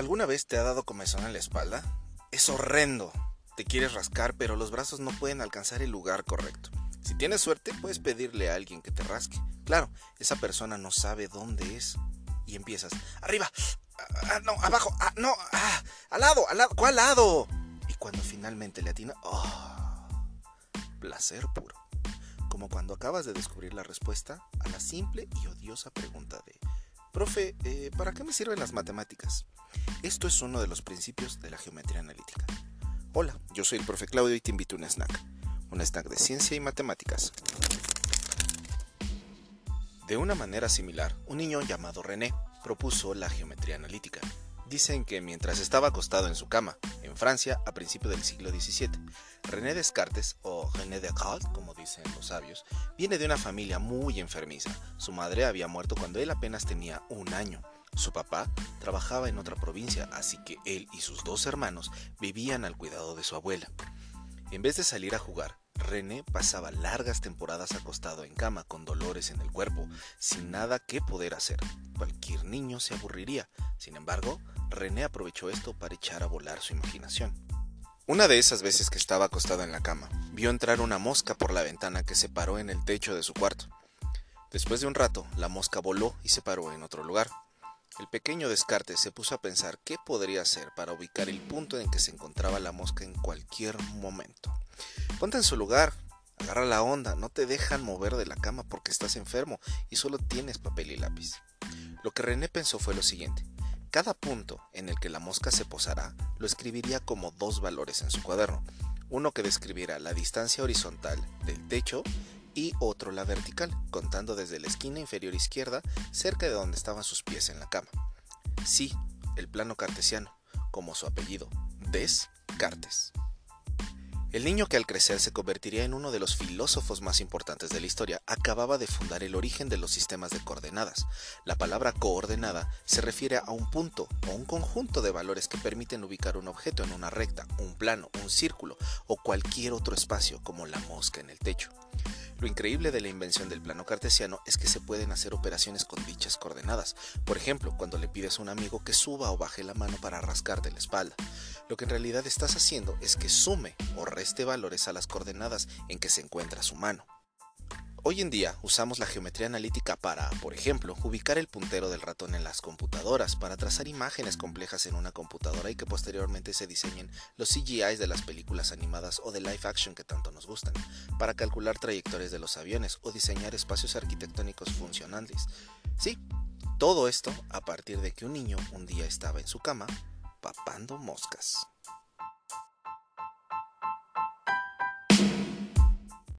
¿Alguna vez te ha dado comezón en la espalda? Es horrendo. Te quieres rascar, pero los brazos no pueden alcanzar el lugar correcto. Si tienes suerte, puedes pedirle a alguien que te rasque. Claro, esa persona no sabe dónde es. Y empiezas, arriba, ah, no, abajo, ah, no, ah, al lado, al lado, ¿cuál lado? Y cuando finalmente le atina, oh, placer puro. Como cuando acabas de descubrir la respuesta a la simple y odiosa pregunta de, profe, eh, ¿para qué me sirven las matemáticas? Esto es uno de los principios de la geometría analítica. Hola, yo soy el profe Claudio y te invito a un snack. Un snack de ciencia y matemáticas. De una manera similar, un niño llamado René propuso la geometría analítica. Dicen que mientras estaba acostado en su cama, en Francia, a principios del siglo XVII, René Descartes, o René Descartes, como dicen los sabios, viene de una familia muy enfermiza. Su madre había muerto cuando él apenas tenía un año. Su papá trabajaba en otra provincia, así que él y sus dos hermanos vivían al cuidado de su abuela. En vez de salir a jugar, René pasaba largas temporadas acostado en cama con dolores en el cuerpo, sin nada que poder hacer. Cualquier niño se aburriría. Sin embargo, René aprovechó esto para echar a volar su imaginación. Una de esas veces que estaba acostado en la cama, vio entrar una mosca por la ventana que se paró en el techo de su cuarto. Después de un rato, la mosca voló y se paró en otro lugar. El pequeño Descartes se puso a pensar qué podría hacer para ubicar el punto en que se encontraba la mosca en cualquier momento. Ponte en su lugar, agarra la onda, no te dejan mover de la cama porque estás enfermo y solo tienes papel y lápiz. Lo que René pensó fue lo siguiente. Cada punto en el que la mosca se posará lo escribiría como dos valores en su cuaderno. Uno que describiera la distancia horizontal del techo y otro la vertical, contando desde la esquina inferior izquierda cerca de donde estaban sus pies en la cama. Sí, el plano cartesiano, como su apellido, Descartes. El niño que al crecer se convertiría en uno de los filósofos más importantes de la historia acababa de fundar el origen de los sistemas de coordenadas. La palabra coordenada se refiere a un punto o un conjunto de valores que permiten ubicar un objeto en una recta, un plano, un círculo o cualquier otro espacio como la mosca en el techo. Lo increíble de la invención del plano cartesiano es que se pueden hacer operaciones con dichas coordenadas. Por ejemplo, cuando le pides a un amigo que suba o baje la mano para rascarte la espalda. Lo que en realidad estás haciendo es que sume o reste valores a las coordenadas en que se encuentra su mano. Hoy en día usamos la geometría analítica para, por ejemplo, ubicar el puntero del ratón en las computadoras, para trazar imágenes complejas en una computadora y que posteriormente se diseñen los CGIs de las películas animadas o de live action que tanto nos gustan, para calcular trayectorias de los aviones o diseñar espacios arquitectónicos funcionales. Sí, todo esto a partir de que un niño un día estaba en su cama papando moscas.